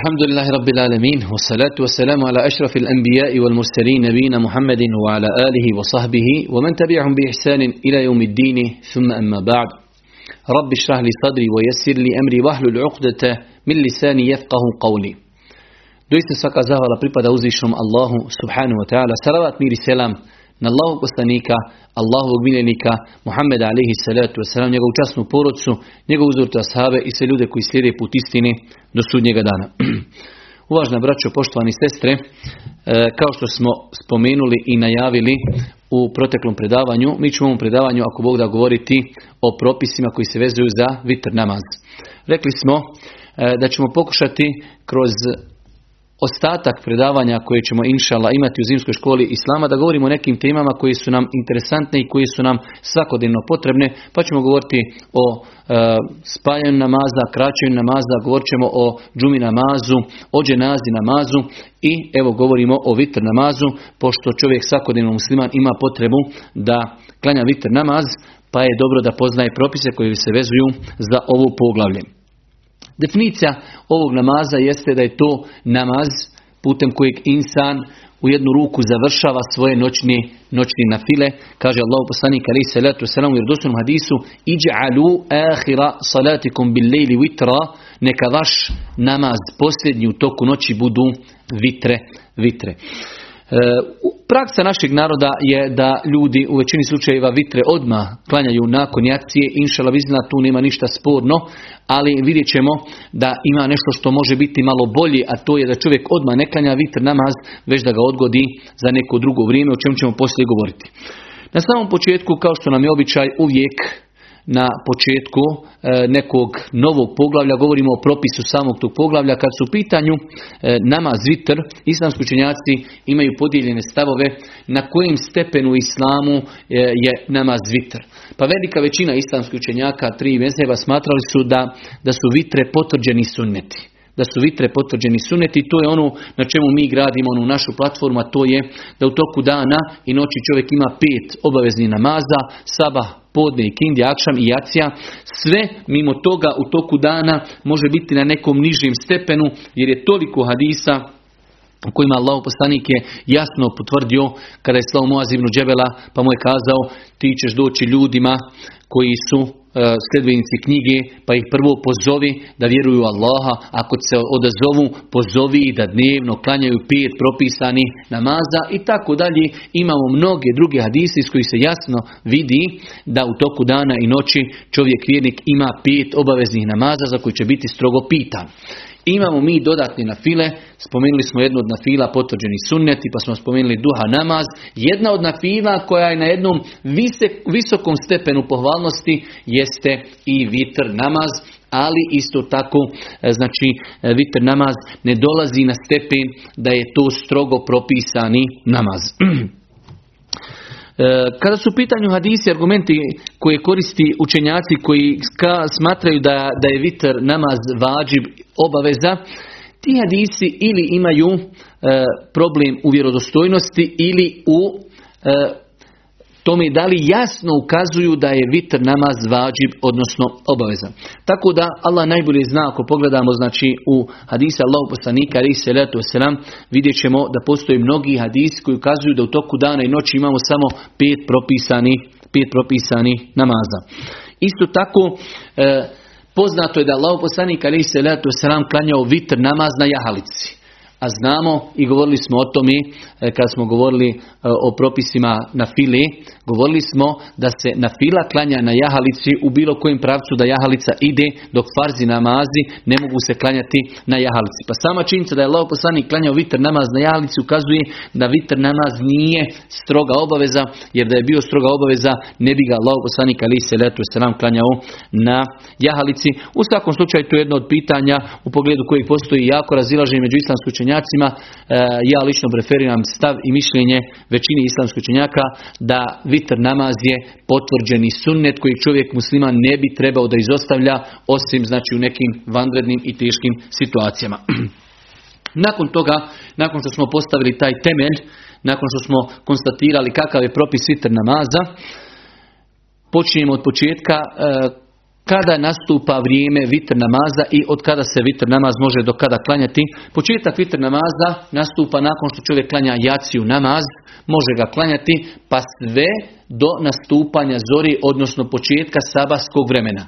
الحمد لله رب العالمين والصلاة والسلام على أشرف الأنبياء والمرسلين نبينا محمد وعلى آله وصحبه ومن تبعهم بإحسان إلى يوم الدين ثم أما بعد رب اشرح لي صدري ويسر لي أمري واحلل عقدة من لساني يفقه قولي Doista svaka zahvala pripada uzvišnom Allahu subhanahu wa ta'ala. Salavat i selam na Allahu poslanika, Allahovog miljenika, Muhammeda alihi salatu wasalam, njegovu časnu porodcu, njegovu uzortu ashave i sve ljude koji slijede put istine do sudnjega dana. Uvažna braćo, poštovani sestre, e, kao što smo spomenuli i najavili u proteklom predavanju, mi ćemo u predavanju, ako Bog da govoriti o propisima koji se vezuju za vitr namaz. Rekli smo e, da ćemo pokušati kroz ostatak predavanja koje ćemo inšala imati u zimskoj školi Islama da govorimo o nekim temama koji su nam interesantne i koji su nam svakodnevno potrebne pa ćemo govoriti o e, spajanju namaza, kraćenju namaza, govorit ćemo o džumi namazu, o dženazi namazu i evo govorimo o vitr namazu pošto čovjek svakodnevno musliman ima potrebu da klanja vitr namaz pa je dobro da poznaje propise koji se vezuju za ovo poglavlje. Definicija ovog namaza jeste da je to namaz putem kojeg insan u jednu ruku završava svoje noćne noćne nafile. Kaže Allah poslanik ali salatu selam u vjerodostojnom hadisu iđ'alu ahira salatikum bil lejli vitra neka vaš namaz posljednji u toku noći budu vitre vitre. E, praksa našeg naroda je da ljudi u većini slučajeva vitre odmah klanjaju nakon jacije. Inšala vizna tu nema ništa sporno, ali vidjet ćemo da ima nešto što može biti malo bolje, a to je da čovjek odmah ne klanja vitr namaz, već da ga odgodi za neko drugo vrijeme, o čemu ćemo poslije govoriti. Na samom početku, kao što nam je običaj, uvijek na početku e, nekog novog poglavlja, govorimo o propisu samog tog poglavlja, kad su u pitanju e, nama zvitr, islamski učenjaci imaju podijeljene stavove na kojim stepenu islamu e, je nama zvitr. Pa velika većina islamskih učenjaka, tri mezheba, smatrali su da, da su vitre potvrđeni sunneti da su vitre potvrđeni suneti. To je ono na čemu mi gradimo onu našu platformu, a to je da u toku dana i noći čovjek ima pet obaveznih namaza, sabah, podne i kindi, akšam i jacija. Sve mimo toga u toku dana može biti na nekom nižem stepenu jer je toliko hadisa u kojima Allah poslanik je jasno potvrdio kada je slao Muaz ibn Džebela pa mu je kazao ti ćeš doći ljudima koji su E, sljedbenici knjige, pa ih prvo pozovi da vjeruju Allaha, ako se odazovu, pozovi da dnevno klanjaju pet propisani namaza i tako dalje. Imamo mnoge druge hadise iz kojih se jasno vidi da u toku dana i noći čovjek vjernik ima pet obaveznih namaza za koji će biti strogo pitan. Imamo mi dodatne nafile, spomenuli smo jednu od nafila potvrđeni sunneti, pa smo spomenuli duha namaz. Jedna od nafila koja je na jednom visokom stepenu pohvalnosti jeste i vitr namaz, ali isto tako e, znači e, vitr namaz ne dolazi na stepen da je to strogo propisani namaz. E, kada su u pitanju hadisi, argumenti koje koristi učenjaci koji smatraju da, da je vitr namaz vađib obaveza, ti hadisi ili imaju e, problem u vjerodostojnosti ili u e, tome da li jasno ukazuju da je vitr namaz vađib, odnosno obavezan. Tako da Allah najbolje zna ako pogledamo znači u hadisa Allahu poslanika ali se selam vidjet ćemo da postoje mnogi hadisi koji ukazuju da u toku dana i noći imamo samo pet propisani pet propisani namaza. Isto tako e, poznato je da Allah poslanik ali se selam klanjao vitr namaz na jahalici. A znamo i govorili smo o tome e, kad smo govorili e, o propisima na fili, govorili smo da se na fila klanja na jahalici u bilo kojem pravcu da jahalica ide dok farzi namazi ne mogu se klanjati na jahalici. Pa sama činjenica da je Allah poslanik klanjao vitr namaz na jahalici ukazuje da vitr namaz nije stroga obaveza jer da je bio stroga obaveza ne bi ga Allah poslanik ali se letu nam klanjao na jahalici. U svakom slučaju to je jedno od pitanja u pogledu kojih postoji jako razilaženje među islamskim učenjacima. E, ja lično preferiram stav i mišljenje većine islamskih učenjaka da vitr namaz je potvrđeni sunnet koji čovjek musliman ne bi trebao da izostavlja osim znači u nekim vanrednim i teškim situacijama. nakon toga, nakon što smo postavili taj temelj, nakon što smo konstatirali kakav je propis vitr namaza, počinjemo od početka e, kada nastupa vrijeme vitr namaza i od kada se vitr namaz može do kada klanjati. Početak vitr namaza nastupa nakon što čovjek klanja jaciju namaz, može ga klanjati pa sve do nastupanja zori, odnosno početka sabahskog vremena.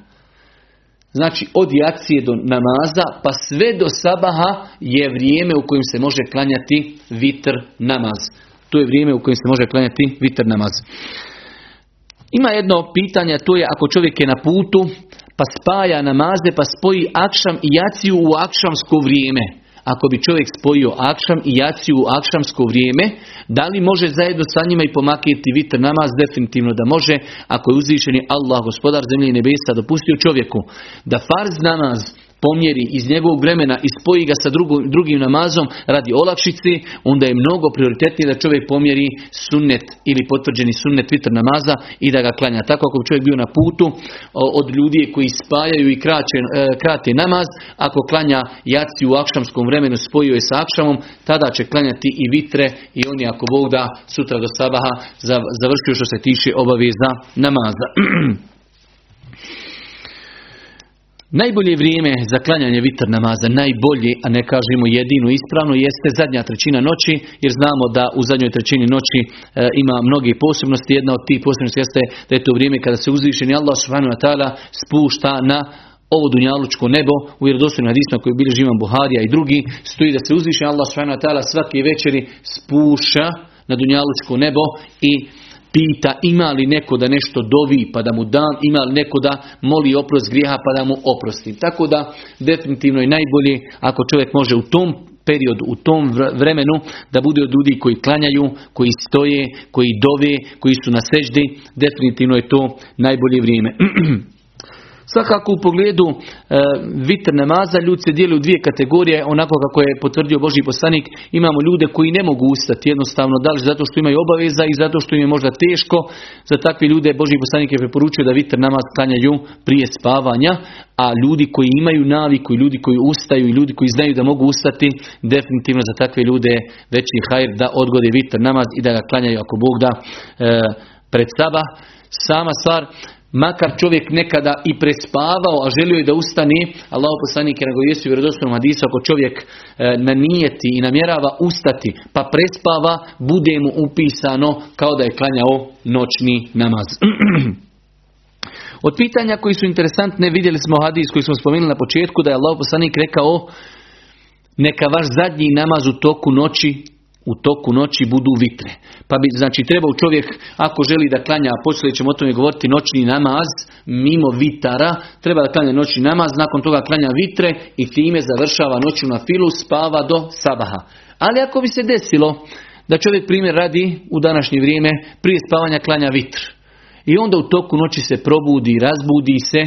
Znači od jacije do namaza pa sve do sabaha je vrijeme u kojem se može klanjati vitr namaz. To je vrijeme u kojem se može klanjati vitr namaz. Ima jedno pitanje, to je ako čovjek je na putu, pa spaja namaze, pa spoji akšam i jaciju u akšamsko vrijeme. Ako bi čovjek spojio akšam i jaciju u akšamsko vrijeme, da li može zajedno sa njima i pomakiti vitr namaz? Definitivno da može, ako je uzvišeni Allah, gospodar zemlje i nebesa, dopustio čovjeku da farz namaz pomjeri iz njegovog vremena i spoji ga sa drugim namazom radi olakšice, onda je mnogo prioritetnije da čovjek pomjeri sunnet ili potvrđeni sunnet vitr namaza i da ga klanja. Tako ako čovjek bio na putu od ljudi koji spajaju i kraće, e, krate namaz, ako klanja jaci u akšamskom vremenu spojio je sa akšamom, tada će klanjati i vitre i oni ako Bog da sutra do sabaha završio što se tiče obaveza namaza. Najbolje vrijeme za klanjanje vitr namaza, najbolje, a ne kažemo jedino ispravno, jeste zadnja trećina noći, jer znamo da u zadnjoj trećini noći e, ima mnoge posebnosti. Jedna od tih posebnosti jeste da je to vrijeme kada se uzvišeni Allah subhanahu spušta na ovo dunjalučko nebo u vjerodostojnim hadisma koji bili živan Buharija i drugi stoji da se uzvišeni Allah subhanahu svake večeri spuša na dunjalučko nebo i pita ima li neko da nešto dovi pa da mu dan, ima li neko da moli oprost grijeha pa da mu oprosti. Tako da definitivno je najbolje ako čovjek može u tom periodu, u tom vremenu da bude od ljudi koji klanjaju, koji stoje, koji dove, koji su na seždi, definitivno je to najbolje vrijeme. Svakako u pogledu e, vitr namaza ljudi se dijeli u dvije kategorije, onako kako je potvrdio Boži poslanik, imamo ljude koji ne mogu ustati jednostavno, da li zato što imaju obaveza i zato što im je možda teško. Za takve ljude Boži poslanik je preporučio da vitr namaz klanjaju prije spavanja, a ljudi koji imaju naviku i ljudi koji ustaju i ljudi koji znaju da mogu ustati, definitivno za takve ljude veći hajr da odgode vitr namaz i da ga klanjaju ako Bog da e, pred saba. Sama stvar, makar čovjek nekada i prespavao, a želio je da ustane, Allah poslanik je nego jesu vjerodostojnom hadisu, ako čovjek e, nanijeti i namjerava ustati, pa prespava, bude mu upisano kao da je klanjao noćni namaz. Od pitanja koji su interesantne, vidjeli smo hadis koji smo spomenuli na početku, da je Allah poslanik rekao, neka vaš zadnji namaz u toku noći u toku noći budu vitre. Pa bi, znači, trebao čovjek, ako želi da klanja, a poslije ćemo o tome govoriti, noćni namaz, mimo vitara, treba da klanja noćni namaz, nakon toga klanja vitre i time završava noću na filu, spava do sabaha. Ali ako bi se desilo da čovjek primjer radi u današnje vrijeme, prije spavanja klanja vitr. I onda u toku noći se probudi, razbudi se,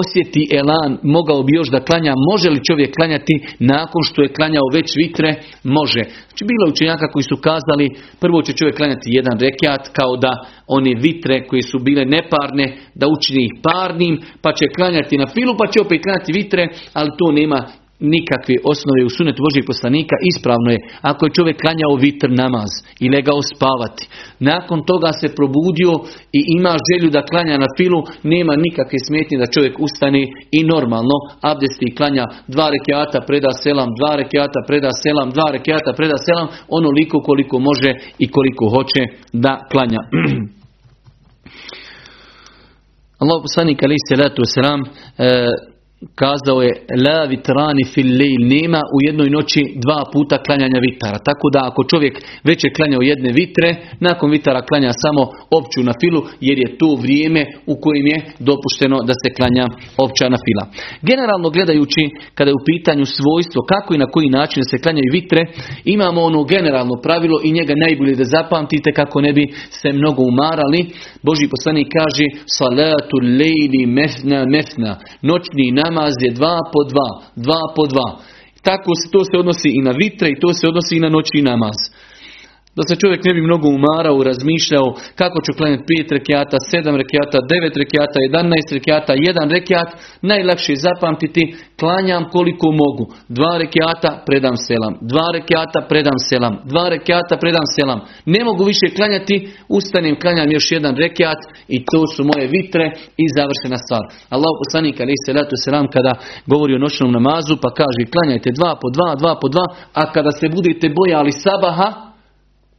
osjeti elan, mogao bi još da klanja, može li čovjek klanjati nakon što je klanjao već vitre? Može. Znači bilo učenjaka koji su kazali, prvo će čovjek klanjati jedan rekiat, kao da one vitre koje su bile neparne, da učini ih parnim, pa će klanjati na filu, pa će opet klanjati vitre, ali to nema nikakve osnove u sunetu Božih poslanika, ispravno je ako je čovjek klanjao vitr namaz i legao spavati. Nakon toga se probudio i ima želju da klanja na filu, nema nikakve smetnje da čovjek ustane i normalno abdesti i klanja dva rekiata, preda selam, dva rekiata, preda selam, dva rekiata, preda selam, onoliko koliko može i koliko hoće da klanja. Allah poslanik alaih salatu wasalam kazao je la vitrani fil lejl nema u jednoj noći dva puta klanjanja vitara. Tako da ako čovjek već je klanjao jedne vitre, nakon vitara klanja samo opću na filu jer je to vrijeme u kojem je dopušteno da se klanja opća na fila. Generalno gledajući kada je u pitanju svojstvo kako i na koji način se klanjaju vitre, imamo ono generalno pravilo i njega najbolje da zapamtite kako ne bi se mnogo umarali. Boži poslanik kaže salatu lejli mefna mefna noćni namaz je dva po dva, dva po dva. Tako to se odnosi i na vitre i to se odnosi i na noćni namaz. Da se čovjek ne bi mnogo umarao, razmišljao kako ću klanjati pet rekiata, sedam rekiata, devet rekiata, jedanaest rekiata, jedan rekiat. Najlakše zapamtiti, klanjam koliko mogu. Dva rekiata, predam selam. Dva rekiata, predam selam. Dva rekiata, predam selam. Ne mogu više klanjati, ustanem, klanjam još jedan rekiat i to su moje vitre i završena stvar. Allah poslanik ali se letu selam kada govori o noćnom namazu pa kaže klanjajte dva po dva, dva po dva, a kada se budete bojali sabaha,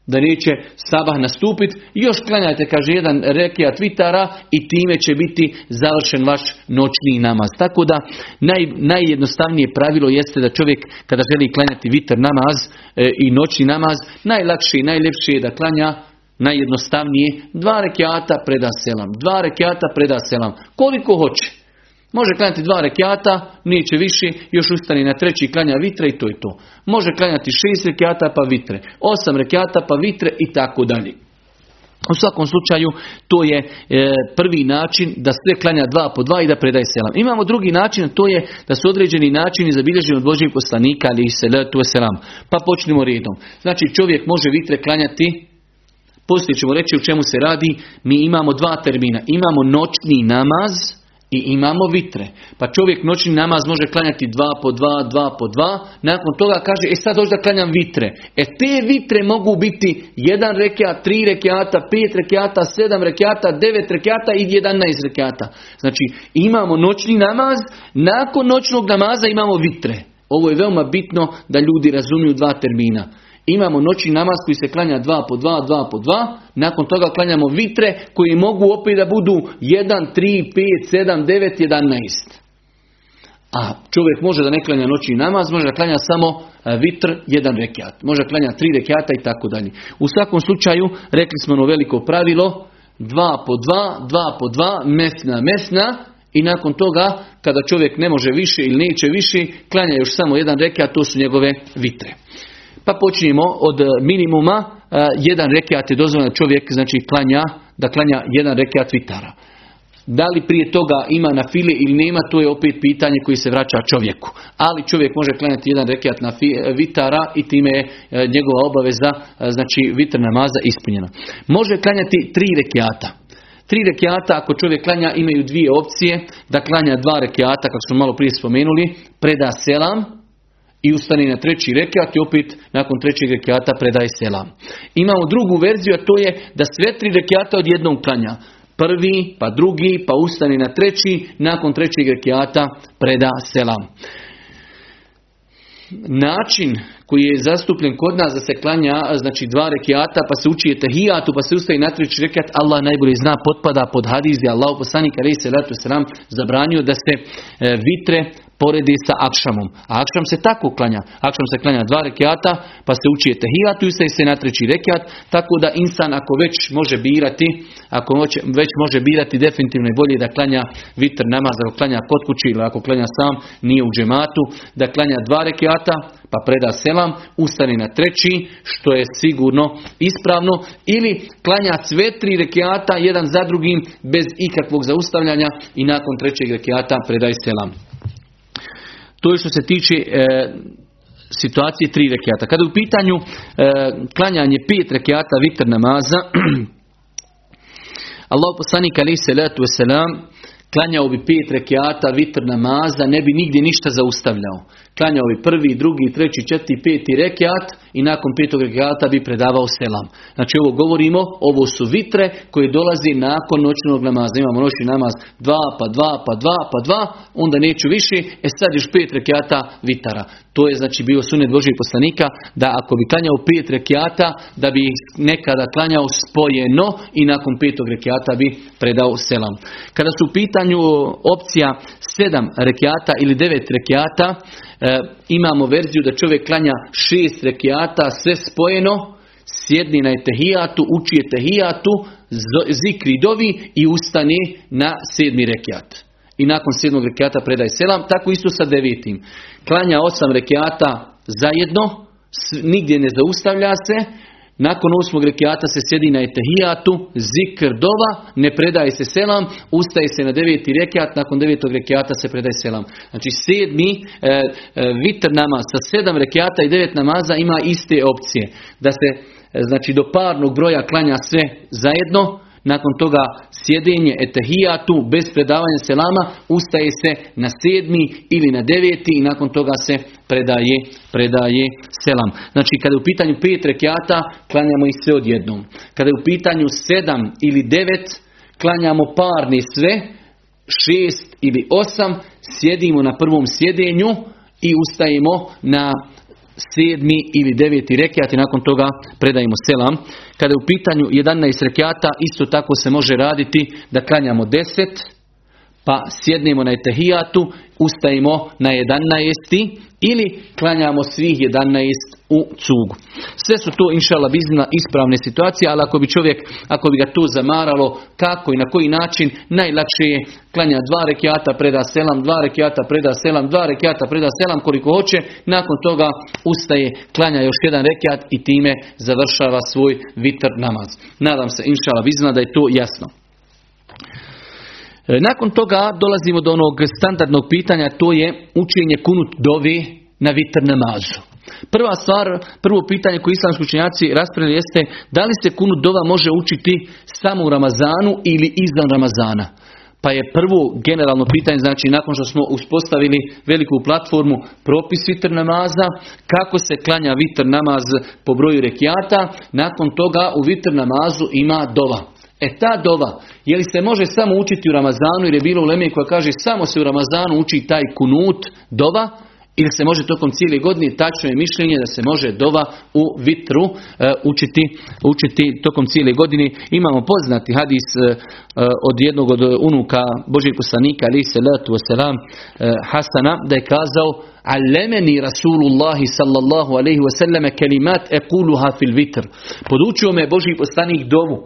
da neće sabah nastupiti, još klanjajte, kaže jedan rekija tvitara i time će biti završen vaš noćni namaz. Tako da naj, najjednostavnije pravilo jeste da čovjek kada želi klanjati vitr namaz e, i noćni namaz, najlakše i najljepše je da klanja najjednostavnije dva rekiata preda selam, dva rekiata preda selam, koliko hoće. Može klanjati dva rekiata, neće više, još ustani na treći klanja vitre i to je to. Može klanjati šest rekiata pa vitre, osam rekiata pa vitre i tako dalje. U svakom slučaju to je e, prvi način da sve klanja dva po dva i da predaje selam. Imamo drugi način, to je da su određeni načini zabilježeni od Božih poslanika ali i salatu selam. Pa počnemo redom. Znači čovjek može vitre klanjati poslije ćemo reći u čemu se radi. Mi imamo dva termina. Imamo noćni namaz i imamo vitre. Pa čovjek noćni namaz može klanjati dva po dva, dva po dva. Nakon toga kaže, e sad dođe da klanjam vitre. E te vitre mogu biti jedan rekiat, tri rekiata, pet rekiata, sedam rekiata, devet rekiata i jedanaest rekiata. Znači imamo noćni namaz, nakon noćnog namaza imamo vitre. Ovo je veoma bitno da ljudi razumiju dva termina. Imamo noći namaz koji se klanja dva po dva, dva po dva. Nakon toga klanjamo vitre koji mogu opet da budu 1, 3, 5, 7, 9, 11. A čovjek može da ne klanja noći namaz, može da klanja samo e, vitr, jedan rekiat. Može da klanja tri rekiata i tako dalje. U svakom slučaju, rekli smo ono veliko pravilo, dva po dva, dva po dva, mesna, mesna, i nakon toga, kada čovjek ne može više ili neće više, klanja još samo jedan rekiat, to su njegove vitre. Pa počinjemo od e, minimuma, e, jedan rekiat je dozvoljen čovjek, znači klanja, da klanja jedan rekiat vitara. Da li prije toga ima na fili ili nema, to je opet pitanje koji se vraća čovjeku. Ali čovjek može klanjati jedan rekiat na e, vitara i time je njegova obaveza, znači vitr namaza ispunjena. Može klanjati tri rekiata. Tri rekiata ako čovjek klanja imaju dvije opcije, da klanja dva rekiata kako smo malo prije spomenuli, preda selam, i ustane na treći rekiat i opet nakon trećeg rekiata predaje selam. Imamo drugu verziju, a to je da sve tri rekiata odjednom klanja. Prvi, pa drugi, pa ustane na treći, nakon trećeg rekiata preda selam. Način koji je zastupljen kod nas da se klanja, znači dva rekiata, pa se uči tehijatu, pa se ustaje na treći rekiat, Allah najbolje zna, potpada pod gdje Allah poslanik ali se sram zabranio da se e, vitre poredi sa akšamom. A akšam se tako klanja. Akšam se klanja dva rekiata, pa se uči tehijatu i se na treći rekiat, tako da insan ako već može birati, ako već može birati definitivno je bolje da klanja vitr namaz, ako klanja kod kući ili ako klanja sam, nije u džematu, da klanja dva rekiata, pa preda selam, ustane na treći, što je sigurno ispravno, ili klanja sve tri rekiata, jedan za drugim, bez ikakvog zaustavljanja i nakon trećeg rekiata predaj selam. To je što se tiče e, situacije tri rekiata. Kada u pitanju e, klanjanje pet rekiata vitr namaza, Allah poslanik ali salatu wasalam klanjao bi pet rekiata vitr namaza, ne bi nigdje ništa zaustavljao. Klanjao bi prvi, drugi, treći, četiri, peti rekiat i nakon petog rekiata bi predavao selam. Znači ovo govorimo, ovo su vitre koje dolazi nakon noćnog namaza. Imamo noćni namaz dva, pa dva, pa dva, pa dva, onda neću više, e sad još pet rekiata vitara. To je znači bio sunet Božih poslanika da ako bi klanjao pet rekiata, da bi nekada klanjao spojeno i nakon petog rekiata bi predao selam. Kada su u pitanju opcija sedam rekiata ili devet rekiata, e, imamo verziju da čovjek klanja šest rekiata, sve spojeno, sjedni na etehijatu, uči etehijatu, zikri dovi i ustane na sedmi rekiat. I nakon sedmog rekiata predaj selam, tako isto sa devetim. Klanja osam rekiata zajedno, nigdje ne zaustavlja se, nakon osmog rekiata se sjedi na etehijatu, zikr dova, ne predaje se selam, ustaje se na deveti rekiat, nakon devetog rekiata se predaje selam. Znači sedmi e, e, vitr namaz sa sedam rekiata i devet namaza ima iste opcije. Da se e, znači do parnog broja klanja sve zajedno, nakon toga sjedenje etehijatu bez predavanja selama ustaje se na sedmi ili na deveti i nakon toga se predaje, predaje selam. Znači kada je u pitanju pet rekiata klanjamo ih sve odjednom. Kada je u pitanju sedam ili devet klanjamo parni sve, šest ili osam, sjedimo na prvom sjedenju i ustajemo na sedmi ili deveti rekiat i nakon toga predajemo selam. Kada je u pitanju 11 rekiata, isto tako se može raditi da klanjamo 10, pa sjednemo na etehijatu, ustajemo na 11 ili klanjamo svih 11 u cugu. Sve su to inšala bizna ispravne situacije, ali ako bi čovjek, ako bi ga to zamaralo, kako i na koji način, najlakše je klanja dva rekiata, preda selam, dva rekiata, preda selam, dva rekiata, preda selam koliko hoće, nakon toga ustaje, klanja još jedan rekiat i time završava svoj vitr namaz. Nadam se inšala bizna da je to jasno. E, nakon toga dolazimo do onog standardnog pitanja, to je učenje kunut dovi na vitr namazu. Prva stvar, prvo pitanje koje islamski učenjaci raspravili jeste da li se kunut dova može učiti samo u Ramazanu ili izvan Ramazana. Pa je prvo generalno pitanje, znači nakon što smo uspostavili veliku platformu propis vitr namaza, kako se klanja vitr namaz po broju rekiata, nakon toga u vitr namazu ima dova. E ta dova, je li se može samo učiti u Ramazanu jer je bilo u Leme koja kaže samo se u Ramazanu uči taj kunut dova ili se može tokom cijele godine, tačno je mišljenje da se može dova u vitru e, učiti, učiti tokom cijele godine. Imamo poznati hadis e, od jednog od unuka Božih poslanika ali se letu selam Hasana da je kazao Allemeni Rasulullahi sallallahu alaihi wasallam kelimat ekuluha fil vitr. Podučio me Božji poslanik dovu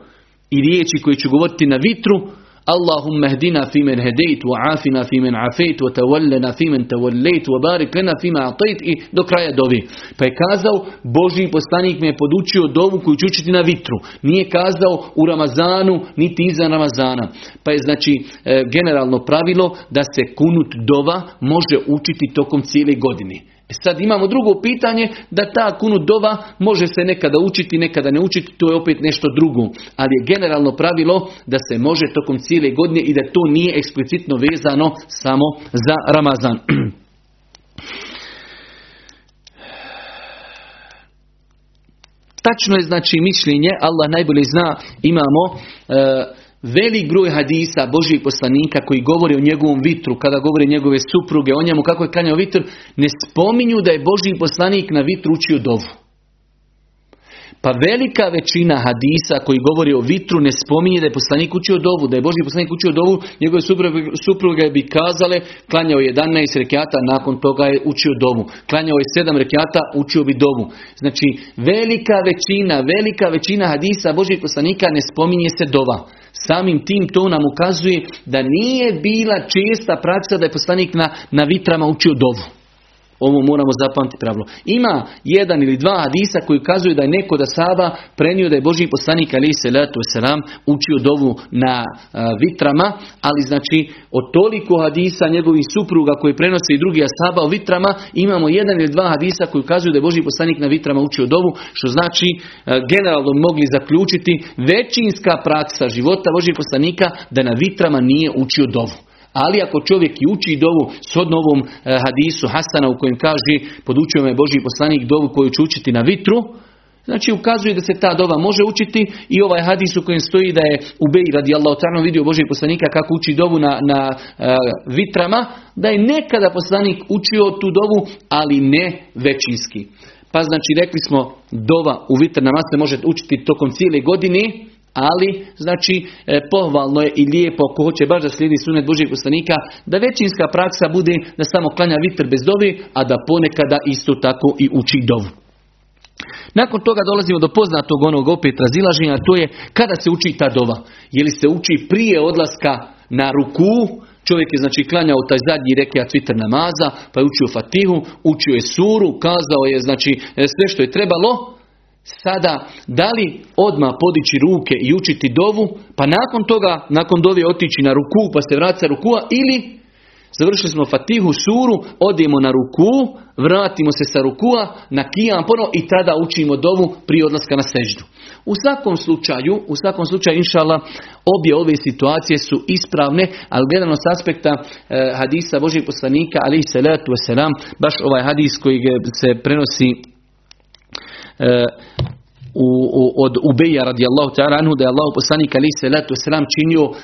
i riječi koje ću govoriti na vitru, Allahumma hdina fi men hedejt, wa afina fi men afejt, wa tawallana fi men tawallejt, wa barik lena fi atajt i do kraja dovi. Pa je kazao, Boži poslanik me je podučio dovu koju ću učiti na vitru. Nije kazao u Ramazanu, niti iza Ramazana. Pa je znači e, generalno pravilo da se kunut dova može učiti tokom cijele godine. E sad imamo drugo pitanje da ta kunu dova može se nekada učiti, nekada ne učiti, to je opet nešto drugo. Ali je generalno pravilo da se može tokom cijele godine i da to nije eksplicitno vezano samo za Ramazan. Tačno je znači mišljenje, Allah najbolje zna, imamo e, velik broj hadisa Božih poslanika koji govori o njegovom vitru, kada govori njegove supruge, o njemu kako je klanjao vitr, ne spominju da je Božji poslanik na vitru učio dovu. Pa velika većina hadisa koji govori o vitru ne spominje da je poslanik učio dovu, da je Božji poslanik učio dovu, njegove supruge, bi kazale, klanjao je 11 rekiata, nakon toga je učio dovu. Klanjao je 7 rekiata, učio bi dovu. Znači, velika većina, velika većina hadisa Božjih poslanika ne spominje se dova. Samim tim to nam ukazuje da nije bila česta praksa da je poslanik na, na vitrama učio dovu. Ovo moramo zapamtiti pravilo. Ima jedan ili dva hadisa koji ukazuju da je neko da Saba prenio da je Boži poslanik ali se letu selam učio dovu na vitrama, ali znači od toliko hadisa njegovih supruga koji prenose i drugi asaba o vitrama, imamo jedan ili dva hadisa koji ukazuju da je Boži poslanik na vitrama učio dovu, što znači generalno mogli zaključiti većinska praksa života Božih poslanika da na vitrama nije učio dovu. Ali ako čovjek i uči dovu s ovom e, hadisu Hasana u kojem kaže podučio me Boži poslanik dovu koju ću učiti na vitru, Znači ukazuje da se ta dova može učiti i ovaj hadis u kojem stoji da je Ubej radi Allah vidio Božeg poslanika kako uči dovu na, na e, vitrama, da je nekada poslanik učio tu dovu, ali ne većinski. Pa znači rekli smo dova u vitr namaz se može učiti tokom cijele godine, ali, znači, e, pohvalno je i lijepo, ako hoće baš da slijedi sunet Božih poslanika, da većinska praksa bude da samo klanja vitr bez dovi, a da ponekada isto tako i uči dovu. Nakon toga dolazimo do poznatog onog opet razilaženja, to je kada se uči ta dova. Je li se uči prije odlaska na ruku, čovjek je znači klanjao taj zadnji rekiat vitr namaza, pa je učio fatihu, učio je suru, kazao je znači sve što je trebalo, sada da li odmah podići ruke i učiti dovu, pa nakon toga, nakon dovi otići na ruku, pa se vratiti rukua, ili završili smo Fatihu suru, odijemo na ruku, vratimo se sa rukua, na kijam ponovo i tada učimo dovu prije odlaska na seždu. U svakom slučaju, u svakom slučaju, inšala, obje ove situacije su ispravne, ali gledano s aspekta e, hadisa Božih poslanika, ali i salatu wasalam, baš ovaj hadis koji se prenosi u, u, od Ubeja radijallahu ta'ala anhu da je Allah poslanik ali se letu sram činio e,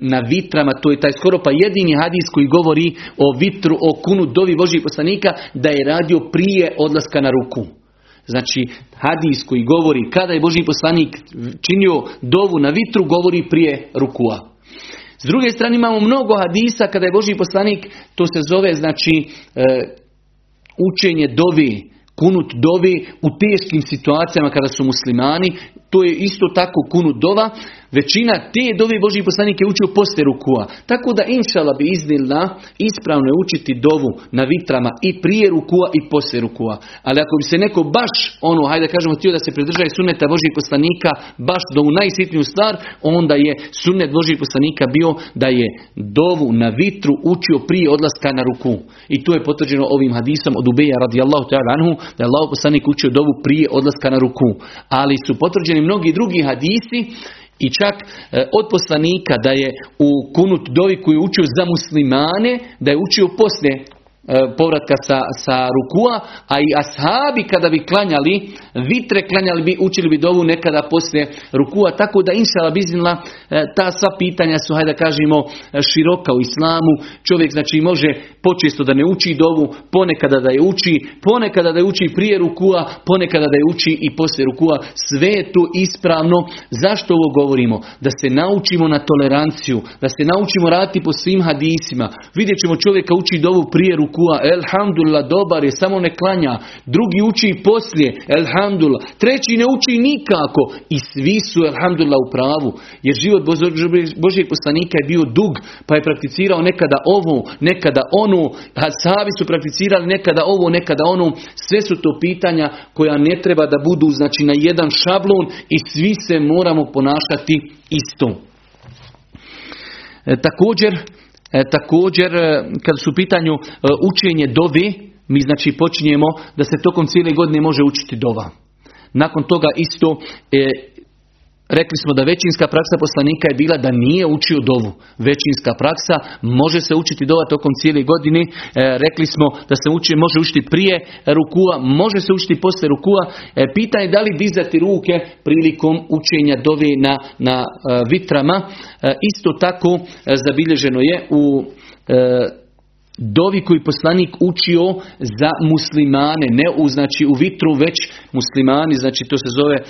na vitrama, to je taj skoro pa jedini hadis koji govori o vitru, o kunu dovi Božih poslanika da je radio prije odlaska na ruku. Znači, hadis koji govori kada je Boži poslanik činio dovu na vitru, govori prije rukua. S druge strane imamo mnogo hadisa kada je Boži poslanik, to se zove znači e, učenje dovi kunut dovi u teškim situacijama kada su muslimani, to je isto tako kunut dova, Većina te dovi Božji poslanik učio poslije rukua. Tako da inšala bi iznila ispravno je učiti dovu na vitrama i prije rukua i poslije rukua. Ali ako bi se neko baš ono, hajde kažemo htio da se pridržaje sunneta Božjih poslanika baš do u najsitniju stvar, onda je sunnet Božjih poslanika bio da je dovu na vitru učio prije odlaska na ruku. I to je potvrđeno ovim hadisom od Ubeja radijallahu ta'ala anhu, da je Allah poslanik učio dovu prije odlaska na ruku. Ali su potvrđeni mnogi drugi hadisi i čak e, od poslanika da je u kunut dovi koji je učio za muslimane, da je učio poslije povratka sa, sa rukua, a i ashabi kada bi klanjali, vitre klanjali bi, učili bi dovu nekada poslije rukua, tako da inšala biznila e, ta sva pitanja su, hajde da kažemo, široka u islamu. Čovjek znači može počesto da ne uči dovu, ponekada da je uči, ponekada da je uči prije rukua, ponekada da je uči i poslije rukua. Sve je to ispravno. Zašto ovo govorimo? Da se naučimo na toleranciju, da se naučimo raditi po svim hadisima. Vidjet ćemo čovjeka uči dovu prije rukua, rukua, elhamdulillah, dobar je, samo ne klanja. Drugi uči poslije, elhamdulillah. Treći ne uči nikako i svi su, elhamdulillah, u pravu. Jer život Božijeg poslanika je bio dug, pa je prakticirao nekada ovo, nekada ono. Savi su prakticirali nekada ovo, nekada ono. Sve su to pitanja koja ne treba da budu znači na jedan šablon i svi se moramo ponašati isto. E, također, također, e, kad su u pitanju e, učenje dovi, mi znači počinjemo da se tokom cijele godine može učiti dova. Nakon toga isto Rekli smo da većinska praksa poslanika je bila da nije učio dovu. Većinska praksa može se učiti dova tokom cijele godine. E, rekli smo da se uči, može učiti prije rukua, može se učiti poslije rukua. E, pitanje da li dizati ruke prilikom učenja dove na, na e, vitrama. isto tako zabilježeno je u dovi koji poslanik učio za muslimane, ne u, znači, u vitru, već muslimani, znači to se zove e,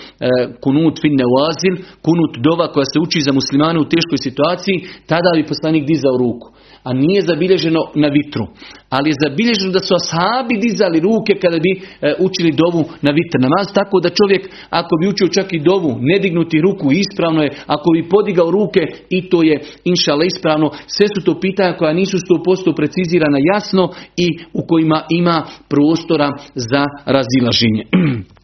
kunut fin nevazil, kunut dova koja se uči za muslimane u teškoj situaciji, tada bi poslanik dizao ruku a nije zabilježeno na vitru. Ali je zabilježeno da su ashabi dizali ruke kada bi e, učili dovu na vitr namaz, tako da čovjek ako bi učio čak i dovu, ne dignuti ruku ispravno je, ako bi podigao ruke i to je inšala ispravno, sve su to pitanja koja nisu 100% precizirana jasno i u kojima ima prostora za razilaženje.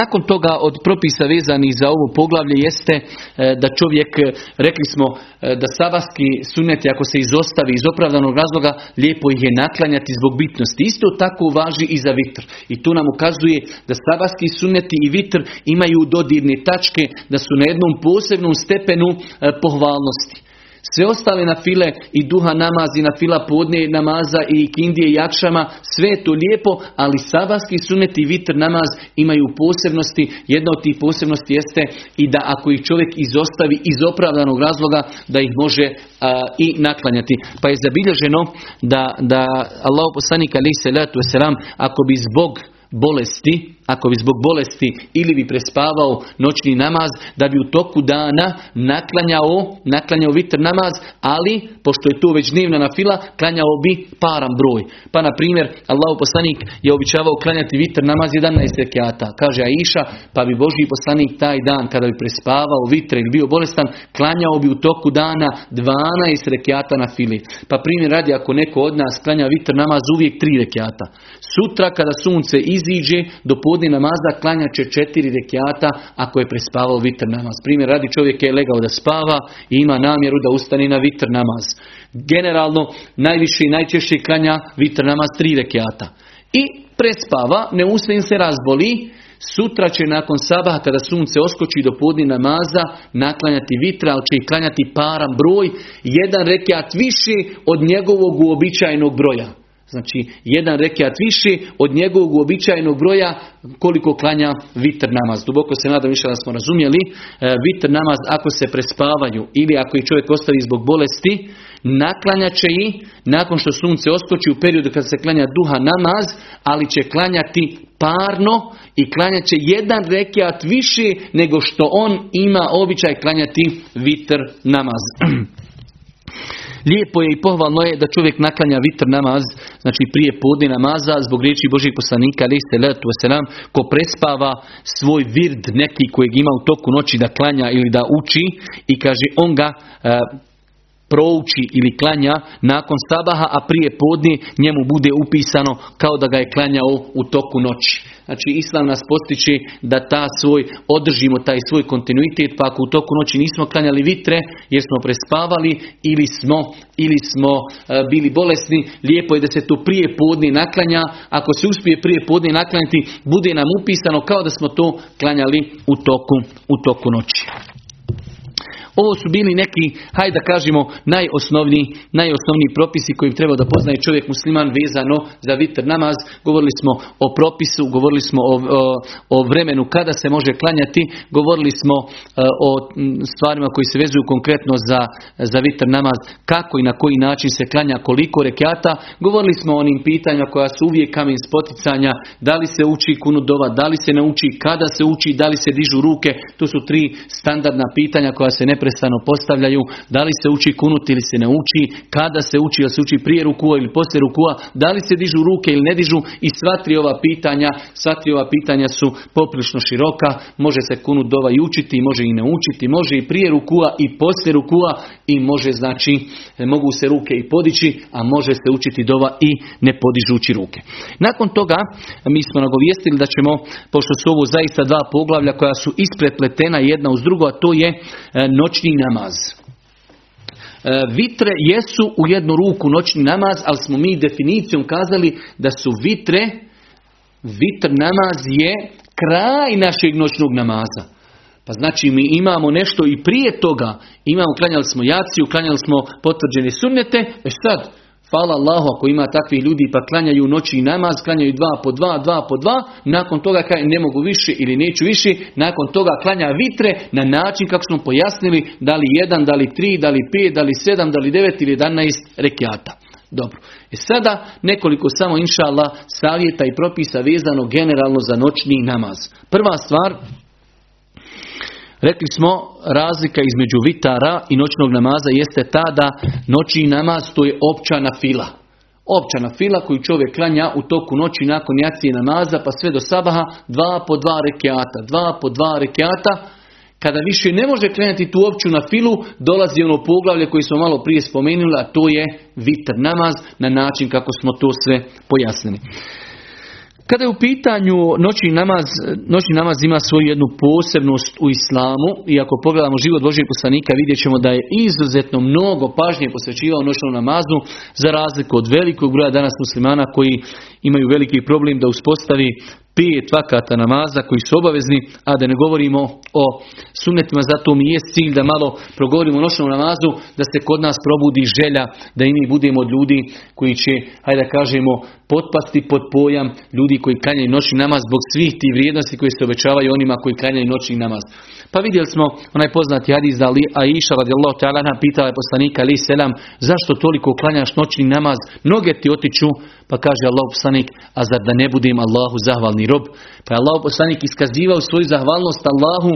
Nakon toga od propisa vezanih za ovo poglavlje jeste e, da čovjek, e, rekli smo e, da sabaski suneti ako se izostavi iz opravdanog razloga, lijepo ih je naklanjati zbog bitnosti. Isto tako važi i za vitr. I tu nam ukazuje da sabaski suneti i vitr imaju dodirne tačke, da su na jednom posebnom stepenu pohvalnosti. Sve ostale na file i duha namazi, na fila podne namaza i kindije i jakšama, sve je to lijepo, ali sabaski sunet i vitr namaz imaju posebnosti. Jedna od tih posebnosti jeste i da ako ih čovjek izostavi iz opravdanog razloga, da ih može i naklanjati. Pa je zabilježeno da, da Allah poslanik ali se ako bi zbog bolesti ako bi zbog bolesti ili bi prespavao noćni namaz, da bi u toku dana naklanjao, naklanjao vitr namaz, ali, pošto je to već dnevna na fila, klanjao bi param broj. Pa, na primjer, Allah poslanik je običavao klanjati vitr namaz 11 rekiata. Kaže Aisha, pa bi Božji poslanik taj dan, kada bi prespavao vitr ili bio bolestan, klanjao bi u toku dana 12 rekiata na fili. Pa primjer radi, ako neko od nas klanja vitr namaz uvijek 3 rekiata. Sutra kada sunce iziđe do podne namaza klanja će četiri rekiata ako je prespavao vitr namaz. Primjer radi čovjek je legao da spava i ima namjeru da ustane na vitr namaz. Generalno najviše i najčešće klanja vitr namaz tri rekiata. I prespava, ne ustane se razboli, Sutra će nakon sabaha kada sunce oskoči do podni namaza naklanjati vitra, ali će i klanjati param broj, jedan rekiat više od njegovog uobičajenog broja. Znači, jedan rekiat više od njegovog uobičajenog broja koliko klanja vitr namaz. Duboko se nadam više da smo razumjeli. E, vitr namaz ako se prespavaju ili ako ih čovjek ostavi zbog bolesti, naklanja će i nakon što sunce oskoči u periodu kad se klanja duha namaz, ali će klanjati parno i klanjat će jedan rekiat više nego što on ima običaj klanjati vitr namaz. Lijepo je i pohvalno je da čovjek naklanja vitr namaz, znači prije podne namaza, zbog riječi Božih poslanika, ali se letu selam, ko prespava svoj vird neki kojeg ima u toku noći da klanja ili da uči i kaže on ga e, prouči ili klanja nakon sabaha, a prije podne njemu bude upisano kao da ga je klanjao u toku noći. Znači Islam nas postiče da ta svoj, održimo taj svoj kontinuitet, pa ako u toku noći nismo klanjali vitre jer smo prespavali ili smo, ili smo e, bili bolesni, lijepo je da se to prije podne naklanja, ako se uspije prije podne naklanjati, bude nam upisano kao da smo to klanjali u toku, u toku noći. Ovo su bili neki, hajde da kažemo, najosnovniji, najosnovniji propisi koji treba da poznaje čovjek musliman vezano za vitr namaz. Govorili smo o propisu, govorili smo o, o, vremenu kada se može klanjati, govorili smo e, o stvarima koji se vezuju konkretno za, za vitr namaz, kako i na koji način se klanja, koliko rekiata. Govorili smo o onim pitanjima koja su uvijek kamen spoticanja, da li se uči kunudova, da li se ne uči, kada se uči, da li se dižu ruke. To su tri standardna pitanja koja se ne neprestano postavljaju, da li se uči kunut ili se ne uči, kada se uči, da se uči prije rukua ili poslije rukua, da li se dižu ruke ili ne dižu i sva tri ova pitanja, sva tri ova pitanja su poprilično široka, može se kunut dova i učiti, može i ne učiti, može i prije rukua i poslije rukua i može znači, mogu se ruke i podići, a može se učiti dova i ne podižući ruke. Nakon toga mi smo nagovijestili da ćemo, pošto su ovo zaista dva poglavlja koja su isprepletena jedna uz drugo, a to je e, noć noćni namaz. E, vitre jesu u jednu ruku noćni namaz, ali smo mi definicijom kazali da su vitre, vitr namaz je kraj našeg noćnog namaza. Pa znači mi imamo nešto i prije toga, imamo, klanjali smo jaciju, klanjali smo potvrđene sunnete, e sad, Hvala Allahu ako ima takvih ljudi pa klanjaju noći i namaz, klanjaju dva po dva, dva po dva, nakon toga ne mogu više ili neću više, nakon toga klanja vitre na način kako smo pojasnili da li jedan, da li tri, da li pet, da li sedam, da li devet ili jedanaest rekiata. Dobro. E sada nekoliko samo inša Allah savjeta i propisa vezano generalno za noćni namaz. Prva stvar, Rekli smo, razlika između vitara i noćnog namaza jeste ta da noćni namaz to je opća na fila. Opća na fila koju čovjek klanja u toku noći nakon jacije namaza pa sve do sabaha dva po dva rekiata. Dva po dva rekiata. Kada više ne može klanjati tu opću na filu, dolazi ono poglavlje koji smo malo prije spomenuli, a to je vitr namaz na način kako smo to sve pojasnili. Kada je u pitanju noćni namaz, noćni namaz ima svoju jednu posebnost u islamu i ako pogledamo život Božijeg poslanika vidjet ćemo da je izuzetno mnogo pažnje posvećivao noćnom namazu za razliku od velikog broja danas muslimana koji imaju veliki problem da uspostavi pet vakata namaza koji su obavezni, a da ne govorimo o sunnetima, zato mi je cilj da malo progovorimo o noćnom namazu, da se kod nas probudi želja da i mi budemo od ljudi koji će, hajde da kažemo, potpasti pod pojam ljudi koji klanjaju noćni namaz zbog svih tih vrijednosti koji se obećavaju onima koji klanjaju noćni namaz. Pa vidjeli smo onaj poznati hadis da Aisha radijallahu ta'ala pitala je poslanika ali selam zašto toliko klanjaš noćni namaz, noge ti otiču, pa kaže Allah poslanik, a zar da ne budem Allahu zahvalni rob. Pa je Allah poslanik iskazivao svoju zahvalnost Allahu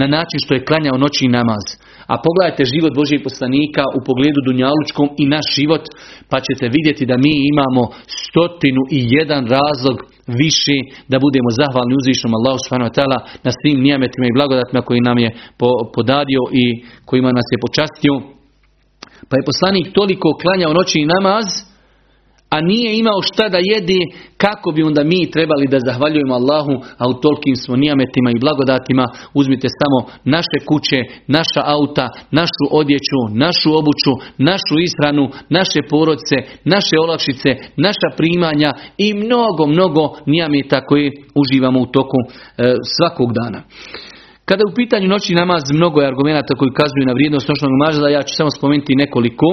na način što je klanjao noći namaz. A pogledajte život Božih poslanika u pogledu Dunjalučkom i naš život, pa ćete vidjeti da mi imamo stotinu i jedan razlog više da budemo zahvalni uzvišnom Allahu subhanahu wa na svim nijametima i blagodatima koji nam je podario i kojima nas je počastio. Pa je poslanik toliko klanjao noći namaz, a nije imao šta da jede, kako bi onda mi trebali da zahvaljujemo Allahu, a u tolkim smo nijametima i blagodatima, uzmite samo naše kuće, naša auta, našu odjeću, našu obuću, našu ishranu, naše porodce, naše olakšice, naša primanja i mnogo, mnogo nijameta koji uživamo u toku e, svakog dana. Kada je u pitanju noći namaz, mnogo je argumenta koji kazuju na vrijednost noćnog namaza, ja ću samo spomenuti nekoliko.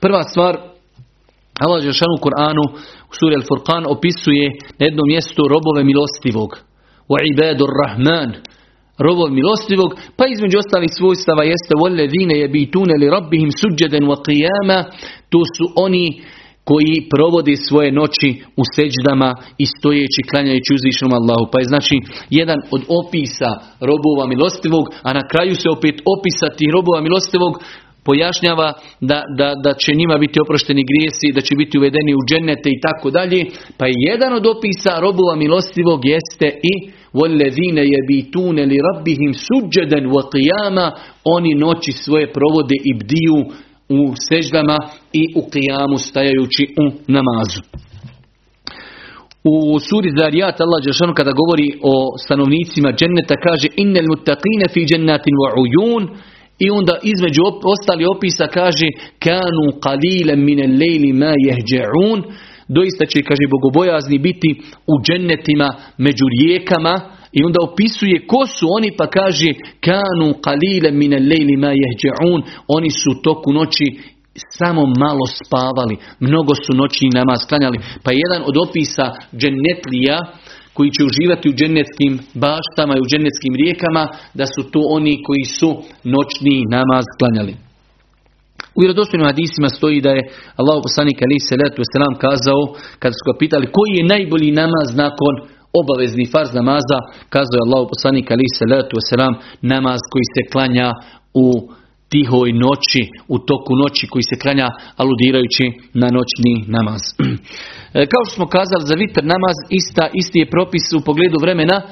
Prva stvar, Allah Žešan u Koranu u suri Al-Furqan opisuje na jednom mjestu robove milostivog. Wa ibadur rahman. Robov milostivog, pa između ostalih svojstava jeste وَالَّذِينَ يَبِيتُونَ لِرَبِّهِمْ سُجَّدًا وَقِيَامًا To su oni koji provode svoje noći u seđdama i stojeći, klanjajući uzvišenom Allahu. Pa je znači jedan od opisa robova milostivog, a na kraju se opet opisati robova milostivog pojašnjava da, da, da će njima biti oprošteni grijesi, da će biti uvedeni u dženete i tako dalje. Pa jedan od opisa robova milostivog jeste i وَالَّذِينَ يَبِيتُونَ لِرَبِّهِمْ سُجَّدًا وَقِيَامًا Oni noći svoje provode i bdiju u seždama i u qijamu stajajući u namazu. U suri Zarijat Allah Đešanu kada govori o stanovnicima dženneta kaže innel muttaqine fi džennatin wa ujun i onda između ostali opisa kaže kanu qalilan min al-layli ma yahja'un. Doista će kaže bogobojazni biti u džennetima među rijekama. I onda opisuje ko su oni pa kaže kanu qalilan min al-layli ma yahja'un. Oni su toku noći samo malo spavali. Mnogo su noći namaz klanjali. Pa jedan od opisa džennetlija koji će uživati u dženeckim baštama i u dženeckim rijekama, da su to oni koji su noćni namaz klanjali. U vjerodostojnim hadisima stoji da je Allah poslanik ali se letu selam kazao kada su ga pitali koji je najbolji namaz nakon obavezni farz namaza, kazao je Allah poslanik ali se letu selam namaz koji se klanja u tihoj noći, u toku noći koji se klanja aludirajući na noćni namaz. E, kao što smo kazali za vitr namaz, ista, isti je propis u pogledu vremena, e,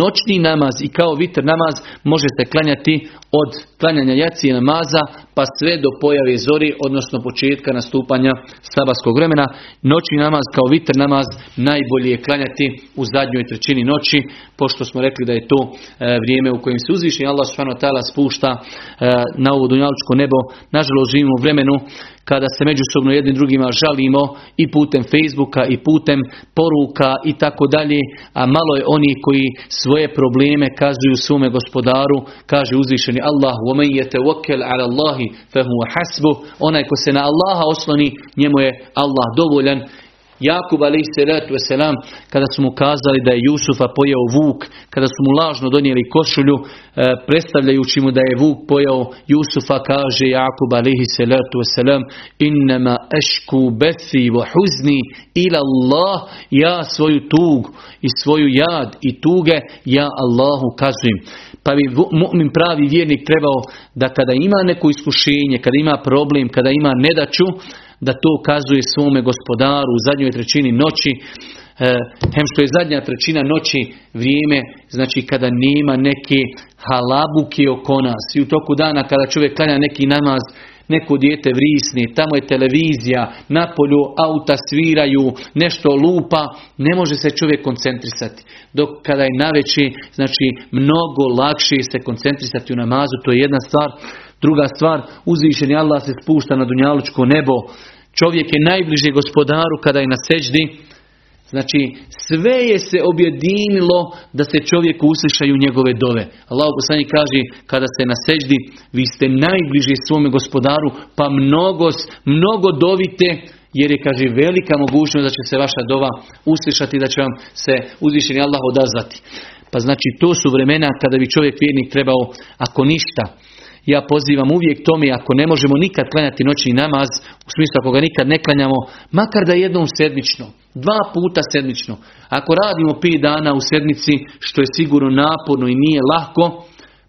noćni namaz i kao vitr namaz možete klanjati od klanjanja jacije namaza pa sve do pojave zori, odnosno početka nastupanja sabarskog vremena. Noćni namaz kao vitr namaz najbolje je klanjati u zadnjoj trećini noći, pošto smo rekli da je to e, vrijeme u kojem se uzviši Allah subhanahu spušta na ovo dunjalučko nebo. Nažalost živimo u vremenu kada se međusobno jednim drugima žalimo i putem Facebooka i putem poruka i tako dalje, a malo je oni koji svoje probleme kazuju svome gospodaru, kaže uzvišeni Allah, وَمَنْ يَتَوَكَّلْ عَلَى اللَّهِ فَهُوَ حَسْبُ Onaj ko se na Allaha osloni, njemu je Allah dovoljan Jakub alaih salatu wasalam, kada su mu kazali da je Jusufa pojao vuk, kada su mu lažno donijeli košulju, e, predstavljajući mu da je vuk pojao Jusufa, kaže Jakub alaih salatu wasalam, innama ešku bethi wa huzni ila Allah, ja svoju tugu i svoju jad i tuge, ja Allahu kazujem. Pa bi mu'min pravi vjernik trebao da kada ima neko iskušenje, kada ima problem, kada ima nedaću, da to ukazuje svome gospodaru u zadnjoj trećini noći, e, hem što je zadnja trećina noći vrijeme, znači kada nema neke halabuke oko nas. I u toku dana kada čovjek klanja neki namaz, neko dijete vrisni, tamo je televizija, napolju auta sviraju, nešto lupa, ne može se čovjek koncentrisati. Dok kada je naveći, znači mnogo lakše se koncentrisati u namazu, to je jedna stvar. Druga stvar, uzvišeni Allah se spušta na dunjalučko nebo, Čovjek je najbliži gospodaru kada je na seđdi. Znači, sve je se objedinilo da se čovjeku uslišaju njegove dove. Allah poslanik kaže, kada ste na seđdi, vi ste najbliži svome gospodaru, pa mnogo, mnogo dovite, jer je, kaže, velika mogućnost da će se vaša dova uslišati, da će vam se uzvišeni Allah odazvati. Pa znači, to su vremena kada bi čovjek vjernik trebao, ako ništa, ja pozivam uvijek tome, ako ne možemo nikad klanjati noćni namaz, u smislu ako ga nikad ne klanjamo, makar da jednom sedmično, dva puta sedmično. Ako radimo pet dana u sedmici, što je sigurno naporno i nije lako,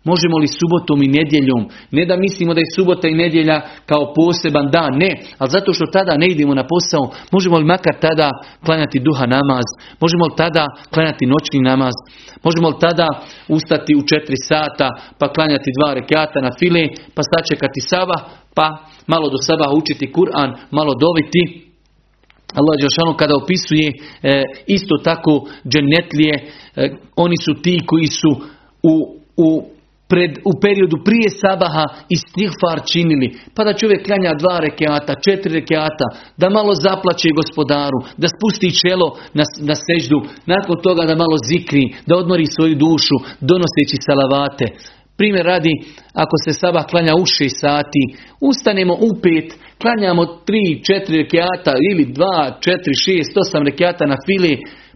Možemo li subotom i nedjeljom? Ne da mislimo da je subota i nedjelja kao poseban dan, ne. Ali zato što tada ne idemo na posao, možemo li makar tada klanjati duha namaz? Možemo li tada klanjati noćni namaz? Možemo li tada ustati u četiri sata pa klanjati dva rekata na file pa sačekati saba pa malo do saba učiti Kur'an, malo doviti? Allah Đelšanu kada opisuje e, isto tako dženetlije, e, oni su ti koji su u, u pred, u periodu prije sabaha i stihfar činili, pa da čovjek klanja dva rekeata, četiri rekeata, da malo zaplaće gospodaru, da spusti čelo na, na seždu, nakon toga da malo zikri, da odmori svoju dušu, donoseći salavate. Primjer radi, ako se sabah klanja u šest sati, ustanemo u pet, klanjamo tri, četiri rekeata ili dva, četiri, šest, osam rekeata na fili,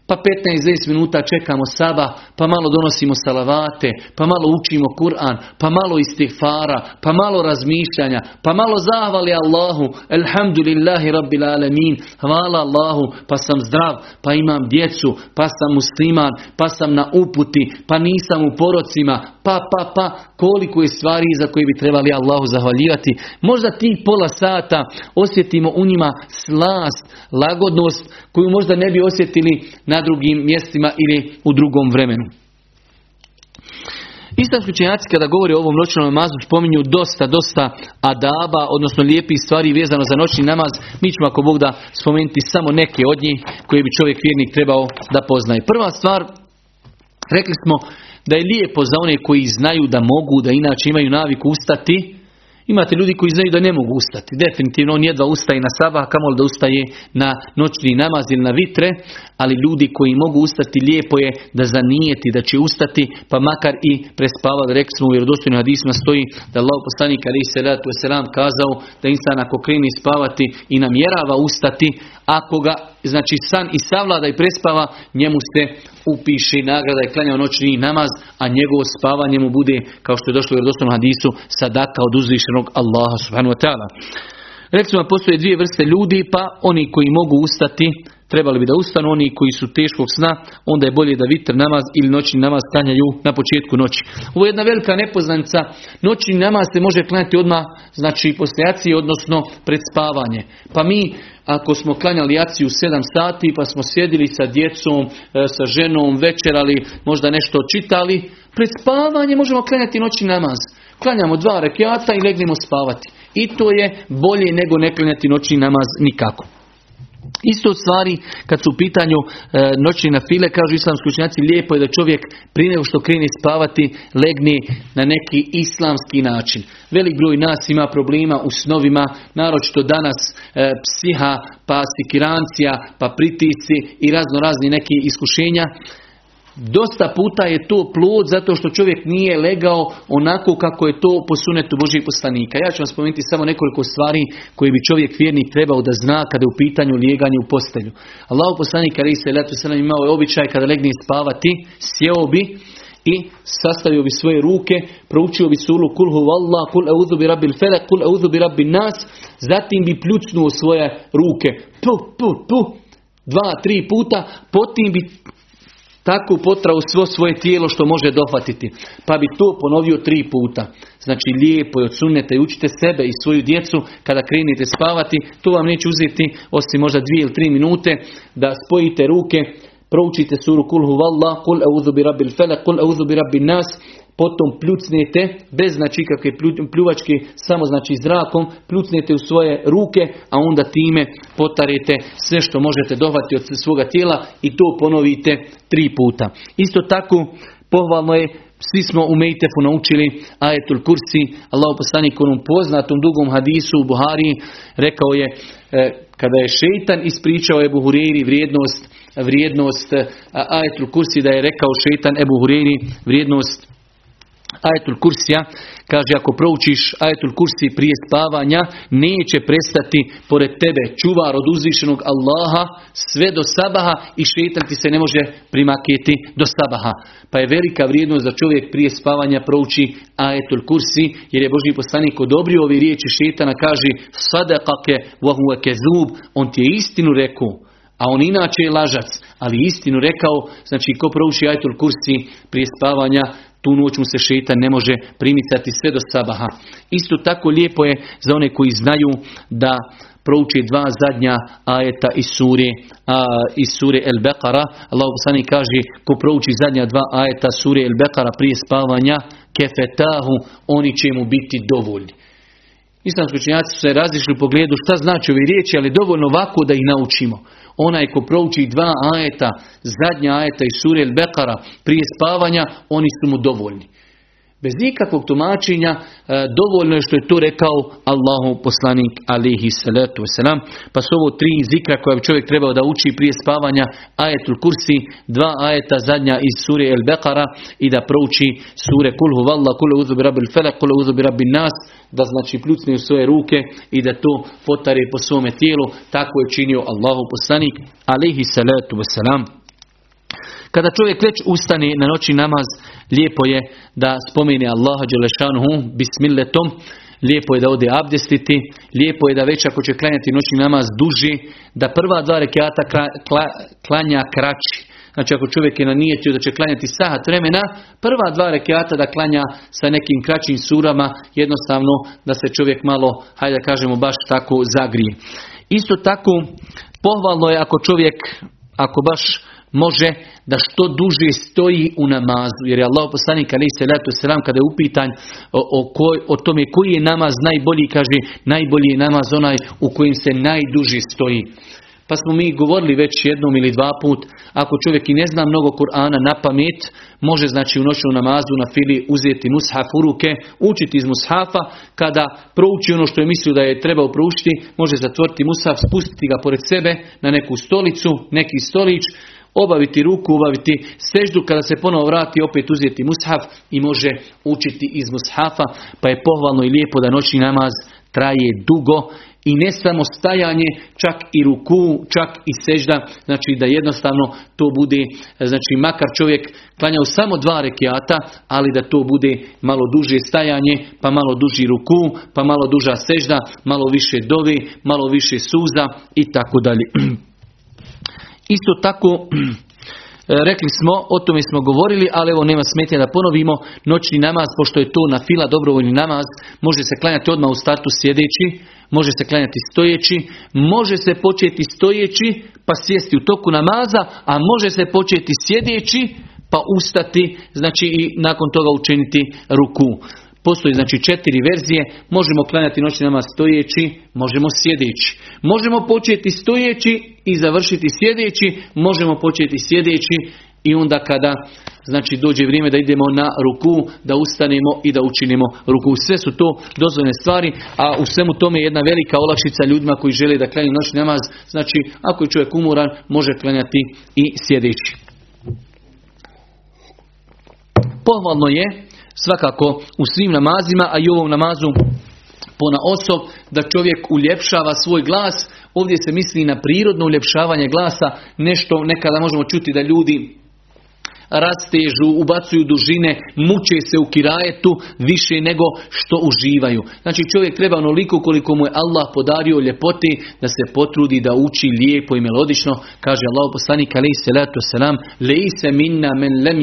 pa 15-20 minuta čekamo saba, pa malo donosimo salavate, pa malo učimo Kur'an, pa malo istighfara, pa malo razmišljanja, pa malo zahvali Allahu, elhamdulillahi rabbil alamin, hvala Allahu, pa sam zdrav, pa imam djecu, pa sam musliman, pa sam na uputi, pa nisam u porocima, pa, pa, pa, koliko je stvari za koje bi trebali Allahu zahvaljivati. Možda tih pola sata osjetimo u njima slast, lagodnost koju možda ne bi osjetili na drugim mjestima ili u drugom vremenu. Islamski učenjaci kada govore o ovom noćnom namazu spominju dosta, dosta adaba, odnosno lijepih stvari vezano za noćni namaz. Mi ćemo ako Bog da spomenuti samo neke od njih koje bi čovjek vjernik trebao da poznaje. Prva stvar, rekli smo da je lijepo za one koji znaju da mogu, da inače imaju naviku ustati, Imate ljudi koji znaju da ne mogu ustati. Definitivno on jedva ustaje na sabah, kamol da ustaje na noćni namaz ili na vitre, ali ljudi koji mogu ustati lijepo je da zanijeti da će ustati, pa makar i prespavali. Rekli smo u vjerodostojnim hadisma stoji da Allah poslanik ali se selam kazao da insan ako kreni spavati i namjerava ustati, ako ga znači san i savlada i prespava, njemu se upiše nagrada i klanjao noćni namaz, a njegovo spavanje mu bude, kao što je došlo u vjerodostojnom hadisu, sadaka od uzvišenog Allaha subhanahu wa ta'ala. Rekli smo postoje dvije vrste ljudi, pa oni koji mogu ustati, trebali bi da ustanu, oni koji su teškog sna, onda je bolje da vitr namaz ili noćni namaz klanjaju na početku noći. Ovo je jedna velika nepoznanica. Noćni namaz se može klanjati odmah, znači poslije odnosno pred spavanje. Pa mi ako smo klanjali jaciju u 7 sati pa smo sjedili sa djecom, e, sa ženom, večerali, možda nešto čitali, pred spavanje možemo klanjati noćni namaz. Klanjamo dva rekiata i legnemo spavati. I to je bolje nego ne klanjati noćni namaz nikako. Isto stvari kad su u pitanju e, noćni na file, kažu islamski učenjaci, lijepo je da čovjek prije nego što krene spavati legne na neki islamski način. Velik broj nas ima problema u snovima, naročito danas e, psiha, pa sikirancija, pa pritisci i razno razni neki iskušenja. Dosta puta je to plod zato što čovjek nije legao onako kako je to po sunetu Božih poslanika. Ja ću vam spomenuti samo nekoliko stvari koje bi čovjek vjernik trebao da zna kada je u pitanju lijeganje u postelju. Allah poslanik ali se letu selam imao je običaj kada legne spavati, sjeo bi i sastavio bi svoje ruke, proučio bi sulu kul Allah, kul eudhu bi rabbil felak, kul eudhu bi rabbin nas, zatim bi pljucnuo svoje ruke, tu, tu, tu, dva, tri puta, potim bi tako potrao svo svoje tijelo što može dohvatiti. Pa bi to ponovio tri puta. Znači lijepo je odsunete i učite sebe i svoju djecu kada krenete spavati. To vam neće uzeti osim možda dvije ili tri minute da spojite ruke, proučite suru kul huvallah, kul eudhu bi rabbil felak, kul eudhu bi nas, potom pljucnete, bez znači kakve pljuvačke, samo znači zrakom, pljucnete u svoje ruke, a onda time potarete sve što možete dohvati od svoga tijela i to ponovite tri puta. Isto tako, pohvalno je svi smo u Mejtefu naučili ajetul kursi, Allah poslanik onom poznatom dugom hadisu u Buhari rekao je, e, kada je šeitan ispričao Ebu Hureyri vrijednost, vrijednost ajetul kursi da je rekao šeitan Ebu Hureyri vrijednost ajetul kursija, kaže ako proučiš ajetul kursi prije spavanja, neće prestati pored tebe. Čuvar od uzvišenog Allaha sve do sabaha i šetan ti se ne može primaketi do sabaha. Pa je velika vrijednost da čovjek prije spavanja prouči ajetul kursi, jer je Boži poslanik odobrio ovi riječi šetana, kaže sadaqake wa huwa kezub, on ti je istinu rekao, a on inače je lažac, ali istinu rekao, znači ko prouči ajetul kursi prije spavanja, tu noć mu se šetan ne može primicati sve do sabaha. Isto tako lijepo je za one koji znaju da prouči dva zadnja ajeta iz sure, a, iz sure El Beqara. Allah poslani kaže ko prouči zadnja dva ajeta sure El Beqara prije spavanja, kefetahu, oni će mu biti dovoljni. Islamski učenjaci su se različili u pogledu šta znači ove riječi, ali dovoljno ovako da ih naučimo. Onaj ko prouči dva ajeta, zadnja ajeta iz sure El Bekara prije spavanja, oni su mu dovoljni. Bez nikakvog tumačenja e, dovoljno je što je to rekao Allahu poslanik alihi salatu wasalam. Pa su ovo tri zikra koja bi čovjek trebao da uči prije spavanja ajetul kursi, dva ajeta zadnja iz sure El Bekara i da prouči sure kul huvalla, kul uzu bi rabbil felak, kul uzu bi rabbin nas, da znači pljucne u svoje ruke i da to potare po svome tijelu. Tako je činio Allahu poslanik alihi salatu wasalam. Kada čovjek već ustane na noći namaz, lijepo je da spomene Allaha Đelešanuhu bismilletom, lijepo je da ode abdestiti, lijepo je da već ako će klanjati noćni namaz duži, da prva dva rekiata klanja kraći. Znači ako čovjek je na da će klanjati sahat vremena, prva dva rekiata da klanja sa nekim kraćim surama, jednostavno da se čovjek malo, hajde da kažemo, baš tako zagrije. Isto tako, pohvalno je ako čovjek, ako baš može da što duže stoji u namazu. Jer je Allah poslanik ali se letu selam kada je upitan o, o, koj, o tome koji je namaz najbolji, kaže najbolji je namaz onaj u kojem se najduže stoji. Pa smo mi govorili već jednom ili dva put, ako čovjek i ne zna mnogo Kur'ana na pamet, može znači u noćnom namazu na fili uzeti mushaf u ruke, učiti iz mushafa, kada prouči ono što je mislio da je trebao proučiti, može zatvoriti mushaf, spustiti ga pored sebe na neku stolicu, neki stolić, obaviti ruku, obaviti seždu, kada se ponovo vrati opet uzeti mushaf i može učiti iz mushafa, pa je pohvalno i lijepo da noćni namaz traje dugo i ne samo stajanje, čak i ruku, čak i sežda, znači da jednostavno to bude, znači makar čovjek klanjao samo dva rekiata, ali da to bude malo duže stajanje, pa malo duži ruku, pa malo duža sežda, malo više dovi, malo više suza i tako dalje. Isto tako, rekli smo, o tome smo govorili, ali evo nema smetnja da ponovimo, noćni namaz, pošto je to na fila dobrovoljni namaz, može se klanjati odmah u startu sjedeći, može se klanjati stojeći, može se početi stojeći pa sjesti u toku namaza, a može se početi sjedeći pa ustati, znači i nakon toga učiniti ruku. Postoji znači četiri verzije, možemo klanjati noćni namaz stojeći, možemo sjedeći. Možemo početi stojeći i završiti sjedeći, možemo početi sjedeći i onda kada znači dođe vrijeme da idemo na ruku, da ustanemo i da učinimo ruku. Sve su to dozvoljene stvari, a u svemu tome je jedna velika olakšica ljudima koji žele da klanju noćni namaz. Znači, ako je čovjek umoran, može klanjati i sjedeći. Pohvalno je svakako u svim namazima, a i ovom namazu pona osob da čovjek uljepšava svoj glas. Ovdje se misli na prirodno uljepšavanje glasa, nešto nekada možemo čuti da ljudi rastežu, ubacuju dužine, muče se u kirajetu više nego što uživaju. Znači čovjek treba onoliko koliko mu je Allah podario ljepoti da se potrudi da uči lijepo i melodično. Kaže Allah poslanik alaih salatu salam se minna men lem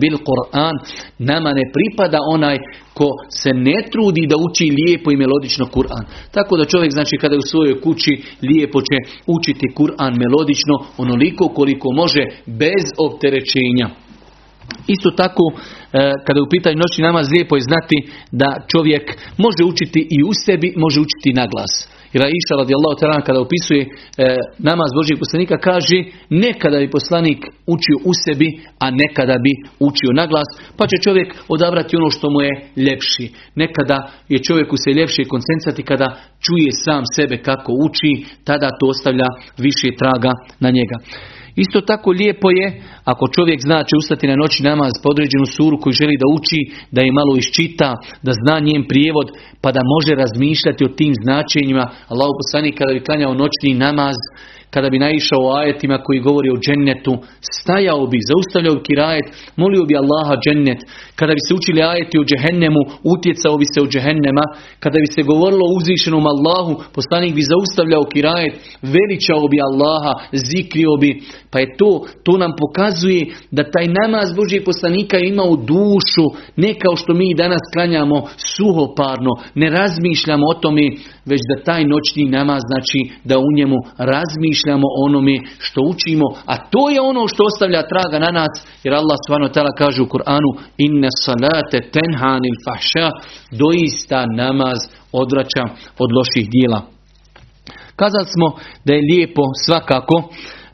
bil Qur'an nama ne pripada onaj ko se ne trudi da uči lijepo i melodično Kur'an. Tako da čovjek znači kada je u svojoj kući lijepo će učiti Kur'an melodično onoliko koliko može bez opterećenja. Isto tako, e, kada je u pitanju noćni namaz, lijepo je znati da čovjek može učiti i u sebi, može učiti na glas. Jer Aisha radijallahu ta'ala kada opisuje e, namaz Božijeg poslanika kaže nekada bi poslanik učio u sebi, a nekada bi učio na glas, pa će čovjek odabrati ono što mu je ljepši. Nekada je čovjeku se ljepše koncentrati kada čuje sam sebe kako uči, tada to ostavlja više traga na njega. Isto tako lijepo je ako čovjek zna će ustati na noći namaz po određenu suru koju želi da uči, da je malo iščita, da zna njen prijevod, pa da može razmišljati o tim značenjima. Allah poslanik kada bi klanjao noćni namaz, kada bi naišao o ajetima koji govori o džennetu, stajao bi, zaustavljao bi kirajet, molio bi Allaha džennet. Kada bi se učili ajeti o džehennemu, utjecao bi se o džehennema. Kada bi se govorilo o uzvišenom Allahu, poslanik bi zaustavljao kirajet, veličao bi Allaha, zikrio bi. Pa je to, to nam pokazuje da taj namaz Božih poslanika ima u dušu, ne kao što mi danas klanjamo suhoparno, ne razmišljamo o tome, već da taj noćni namaz znači da u njemu razmišljamo o onome što učimo, a to je ono što ostavlja traga na nas, jer Allah subhanahu ta'ala kaže u Kur'anu inne salate tenhanil fahša, doista namaz odvraća od loših dijela. Kazali smo da je lijepo svakako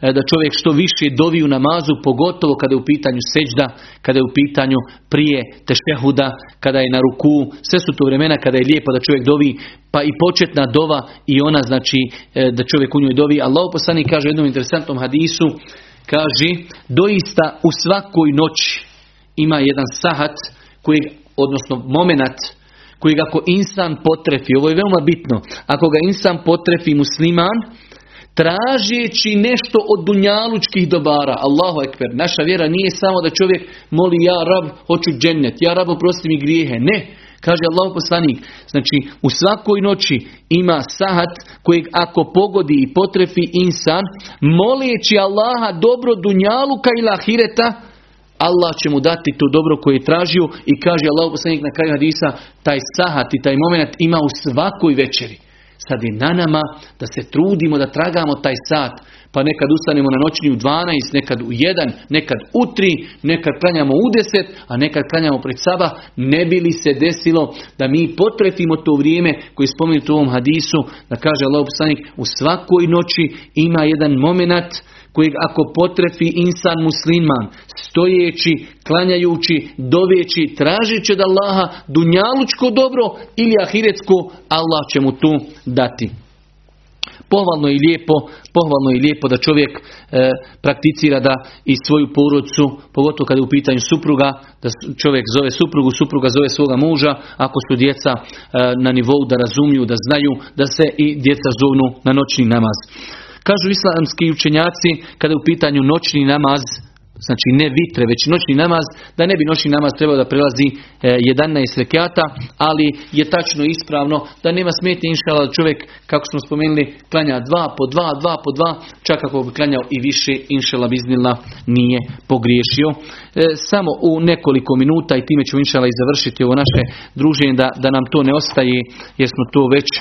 da čovjek što više dovi u namazu, pogotovo kada je u pitanju seđda, kada je u pitanju prije teštehuda, kada je na ruku, sve su to vremena kada je lijepo da čovjek dovi, pa i početna dova i ona znači e, da čovjek u njoj dovi. Allah poslani kaže u jednom interesantnom hadisu, kaže doista u svakoj noći ima jedan sahat, koji, odnosno momenat koji ako insan potrefi, ovo je veoma bitno, ako ga insan potrefi musliman, tražeći nešto od dunjalučkih dobara. Allahu ekber. Naša vjera nije samo da čovjek moli ja rab, hoću džennet, ja rab oprosti mi grijehe. Ne. Kaže Allah poslanik, znači u svakoj noći ima sahat kojeg ako pogodi i potrefi insan, molijeći Allaha dobro dunjaluka i lahireta, Allah će mu dati to dobro koje je tražio i kaže Allah poslanik na kraju hadisa, taj sahat i taj moment ima u svakoj večeri. Sad je na nama da se trudimo da tragamo taj sat. Pa nekad ustanemo na noćni u 12, nekad u 1, nekad u 3, nekad klanjamo u 10, a nekad klanjamo pred saba. Ne bi li se desilo da mi potrefimo to vrijeme koji je spomenuto u ovom hadisu, da kaže Allah u svakoj noći ima jedan moment kojeg ako potrefi insan musliman, stojeći, klanjajući, doveći, tražeći od Allaha dunjalučko dobro ili ahiretsko, Allah će mu tu dati. Pohvalno i lijepo, pohvalno i lijepo da čovjek e, prakticira da i svoju porodcu, pogotovo kada je u pitanju supruga, da čovjek zove suprugu, supruga zove svoga muža, ako su djeca e, na nivou da razumiju, da znaju, da se i djeca zovnu na noćni namaz. Kažu islamski učenjaci kada je u pitanju noćni namaz, znači ne vitre, već noćni namaz, da ne bi noćni namaz trebao da prelazi 11 e, rekata, ali je tačno ispravno da nema smetnje inšala da čovjek, kako smo spomenuli, klanja dva po dva, dva po dva, čak ako bi klanjao i više, inšala biznila nije pogriješio. E, samo u nekoliko minuta i time ću inšala i završiti ovo naše druženje, da, da nam to ne ostaje, jer smo to već e,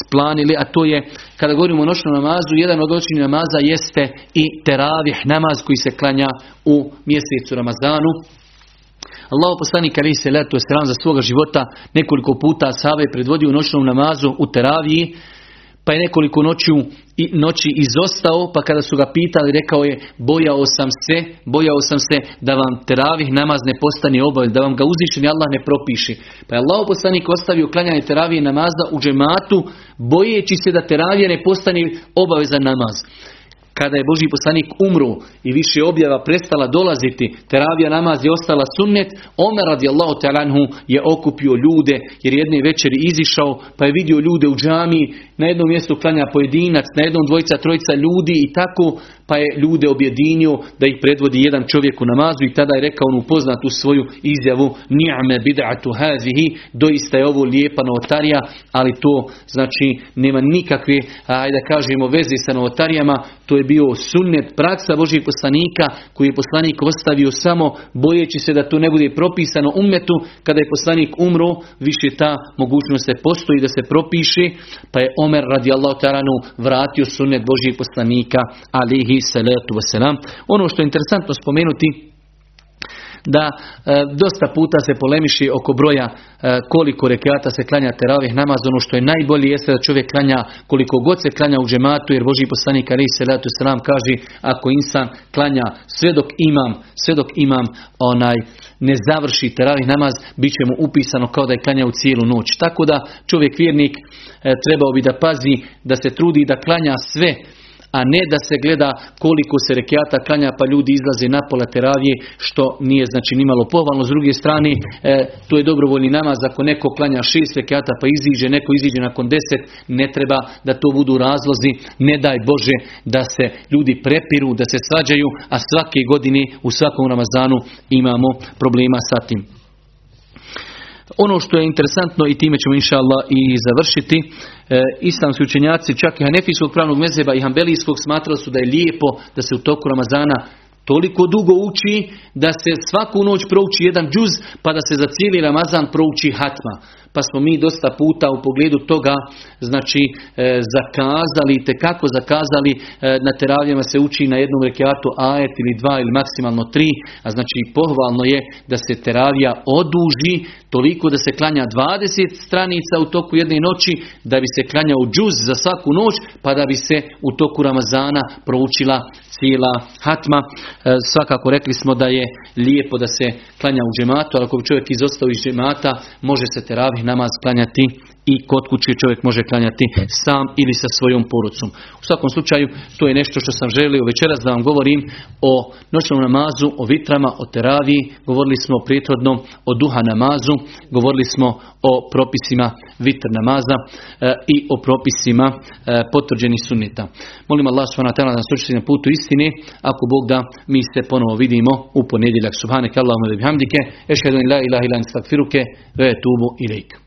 splanili, a to je kada govorimo o noćnom namazu, jedan od noćnih namaza jeste i teravih namaz koji se klanja u mjesecu Ramazanu. Allah poslanik ali se letu za svoga života nekoliko puta sahabe predvodio u noćnom namazu u teraviji pa je nekoliko noću, i, noći izostao, pa kada su ga pitali, rekao je, bojao sam se, bojao sam se da vam teravih namaz ne postane obavez, da vam ga uzvišeni Allah ne propiši. Pa je Allah poslanik ostavio klanjanje teravije namaza u džematu, bojeći se da teravije ne postane obavezan namaz kada je Boži poslanik umro i više objava prestala dolaziti, teravija namaz je ostala sunnet, Omer radijallahu talanhu je okupio ljude jer jedne večeri izišao pa je vidio ljude u džami, na jednom mjestu klanja pojedinac, na jednom dvojica, trojica ljudi i tako pa je ljude objedinio da ih predvodi jedan čovjek u namazu i tada je rekao onu poznatu svoju izjavu ni'me bid'atu hazihi, doista je ovo lijepa novotarija, ali to znači nema nikakve, ajde da kažemo, veze sa novotarijama, to je bio sunnet praksa Božih poslanika koji je poslanik ostavio samo bojeći se da to ne bude propisano umetu kada je poslanik umro, više ta mogućnost se postoji da se propiše, pa je Omer radijallahu ta'ala vratio sunnet Božih poslanika alihi salatu wasalam. Ono što je interesantno spomenuti da e, dosta puta se polemiši oko broja e, koliko rekata se klanja teravih namaz. Ono što je najbolje jeste da čovjek klanja koliko god se klanja u džematu jer Boži poslanik ali se letu selam kaže ako insan klanja sve dok imam, sve dok imam onaj ne završi teravih namaz, bit će mu upisano kao da je klanja u cijelu noć. Tako da čovjek vjernik e, trebao bi da pazi, da se trudi da klanja sve a ne da se gleda koliko se rekiata klanja pa ljudi izlaze na pola teravije što nije znači nimalo pohvalno. S druge strane e, to je dobrovoljni namaz ako neko klanja šest rekiata pa iziđe, neko iziđe nakon deset ne treba da to budu razlozi, ne daj Bože da se ljudi prepiru, da se svađaju, a svake godine u svakom Ramazanu imamo problema sa tim. Ono što je interesantno i time ćemo inša Allah i završiti, e, islamski učenjaci čak i Hanefijskog pravnog mezeba i Hanbelijskog smatrali su da je lijepo da se u toku Ramazana toliko dugo uči da se svaku noć prouči jedan džuz pa da se za cijeli Ramazan prouči hatma pa smo mi dosta puta u pogledu toga znači e, zakazali, te kako zakazali, e, na teravijama se uči na jednom rekiatu ajet ili dva ili maksimalno tri, a znači pohvalno je da se teravija oduži toliko da se klanja 20 stranica u toku jedne noći, da bi se klanjao džuz za svaku noć, pa da bi se u toku Ramazana proučila cijela hatma. E, svakako rekli smo da je lijepo da se klanja u džematu, ali ako bi čovjek izostao iz džemata, može se teravih namaz klanjati i kod kuće čovjek može klanjati sam ili sa svojom porucom. U svakom slučaju, to je nešto što sam želio večeras da vam govorim o noćnom namazu, o vitrama, o teraviji, govorili smo prethodno o duha namazu, govorili smo o propisima vitr namaza e, i o propisima e, potvrđenih sunnita. Molim Allah subhanahu da nas na putu istine, ako Bog da mi se ponovo vidimo u ponedjeljak. Subhaneke Allahumma bihamdike, ešhedu in la ilaha illa anta ve tubu ilaik.